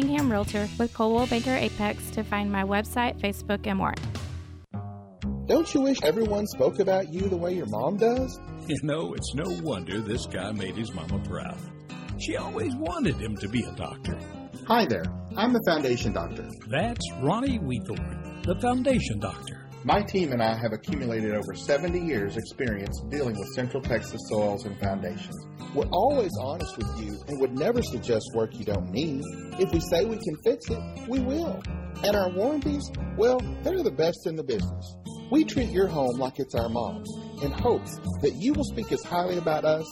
Speaker 25: Realtor with Coldwell Banker Apex to find my website, Facebook, and more.
Speaker 26: Don't you wish everyone spoke about you the way your mom does?
Speaker 18: You know, it's no wonder this guy made his mama proud. She always wanted him to be a doctor.
Speaker 26: Hi there, I'm the Foundation Doctor.
Speaker 18: That's Ronnie Weethorn, the Foundation Doctor.
Speaker 26: My team and I have accumulated over 70 years' experience dealing with Central Texas soils and foundations. We're always honest with you and would never suggest work you don't need. If we say we can fix it, we will. And our warranties, well, they're the best in the business. We treat your home like it's our mom's in hopes that you will speak as highly about us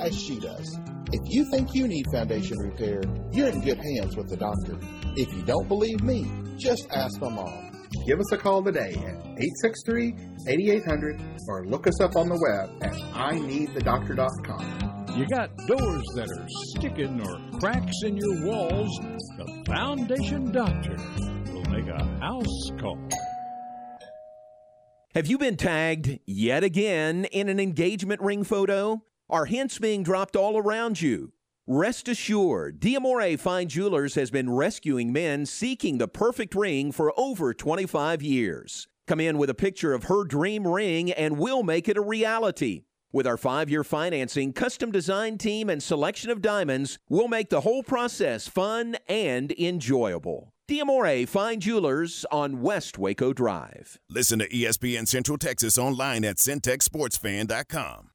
Speaker 26: as she does. If you think you need foundation repair, you're in good hands with the doctor. If you don't believe me, just ask my mom. Give us a call today at 863 8800 or look us up on the web at i need the ineedthedoctor.com.
Speaker 18: You got doors that are sticking or cracks in your walls, the Foundation Doctor will make a house call.
Speaker 15: Have you been tagged yet again in an engagement ring photo? Are hints being dropped all around you? Rest assured, Diamore Fine Jewelers has been rescuing men seeking the perfect ring for over 25 years. Come in with a picture of her dream ring and we'll make it a reality. With our five year financing, custom design team, and selection of diamonds, we'll make the whole process fun and enjoyable. Diamore Fine Jewelers on West Waco Drive.
Speaker 1: Listen to ESPN Central Texas online at centexsportsfan.com.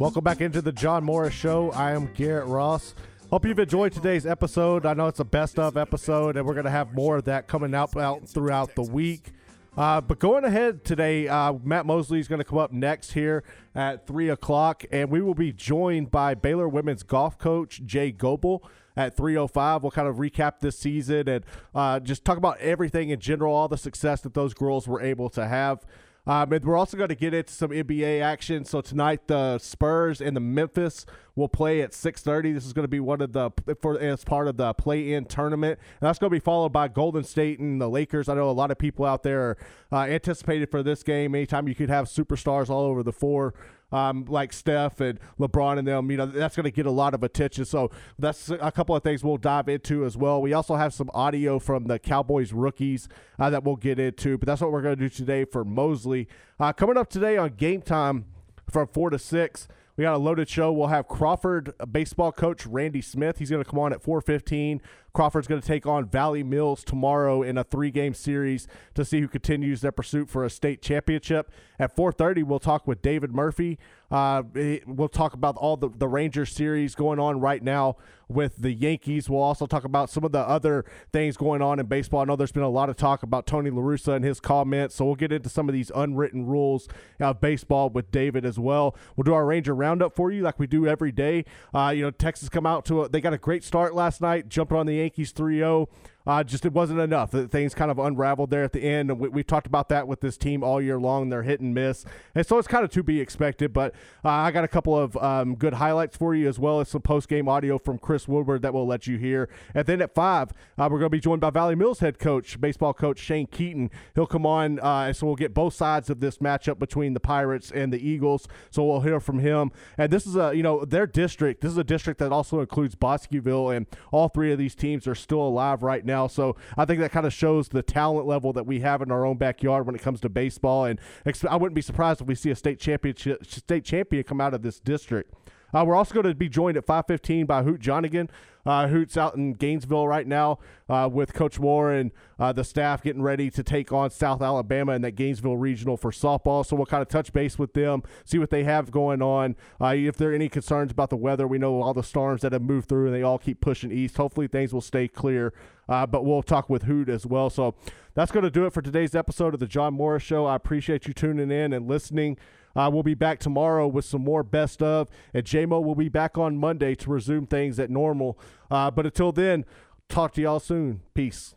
Speaker 5: Welcome back into the John Morris Show. I am Garrett Ross. Hope you've enjoyed today's episode. I know it's a best of episode, and we're going to have more of that coming out, out throughout the week. Uh, but going ahead today, uh, Matt Mosley is going to come up next here at 3 o'clock, and we will be joined by Baylor women's golf coach Jay Goble at 305. We'll kind of recap this season and uh, just talk about everything in general, all the success that those girls were able to have. Um, and we're also going to get into some NBA action. So tonight, the Spurs and the Memphis will play at 6:30. This is going to be one of the for as part of the play-in tournament, and that's going to be followed by Golden State and the Lakers. I know a lot of people out there are uh, anticipated for this game. Anytime you could have superstars all over the floor. Um, like Steph and LeBron and them, you know, that's going to get a lot of attention. So that's a couple of things we'll dive into as well. We also have some audio from the Cowboys rookies uh, that we'll get into, but that's what we're going to do today for Mosley. Uh, coming up today on Game Time from 4 to 6. We got a loaded show. We'll have Crawford baseball coach Randy Smith. He's going to come on at 4:15. Crawford's going to take on Valley Mills tomorrow in a three-game series to see who continues their pursuit for a state championship. At 4:30, we'll talk with David Murphy. Uh, we'll talk about all the the series going on right now with the Yankees. We'll also talk about some of the other things going on in baseball. I know there's been a lot of talk about Tony La Russa and his comments, so we'll get into some of these unwritten rules of baseball with David as well. We'll do our Ranger roundup for you like we do every day. Uh, you know, Texas come out to a, they got a great start last night, jumping on the Yankees 3-0. Uh, just it wasn't enough. Things kind of unraveled there at the end, we, we talked about that with this team all year long. They're hit and miss, and so it's kind of to be expected. But uh, I got a couple of um, good highlights for you, as well as some post game audio from Chris Woodward that we'll let you hear. And then at five, uh, we're going to be joined by Valley Mills head coach, baseball coach Shane Keaton. He'll come on, uh, and so we'll get both sides of this matchup between the Pirates and the Eagles. So we'll hear from him. And this is a you know their district. This is a district that also includes Bosqueville, and all three of these teams are still alive right now. So I think that kind of shows the talent level that we have in our own backyard when it comes to baseball. And I wouldn't be surprised if we see a state championship state champion come out of this district. Uh, we're also going to be joined at 5:15 by Hoot Jonigan. Uh, Hoot's out in Gainesville right now uh, with Coach and uh, the staff getting ready to take on South Alabama in that Gainesville regional for softball. So we'll kind of touch base with them, see what they have going on. Uh, if there are any concerns about the weather, we know all the storms that have moved through and they all keep pushing east. Hopefully things will stay clear uh, but we'll talk with Hoot as well. So that's going to do it for today's episode of the John Morris Show. I appreciate you tuning in and listening. Uh, we'll be back tomorrow with some more best of, and JMO will be back on Monday to resume things at normal. Uh, but until then, talk to y'all soon. Peace.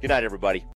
Speaker 21: Good night, everybody.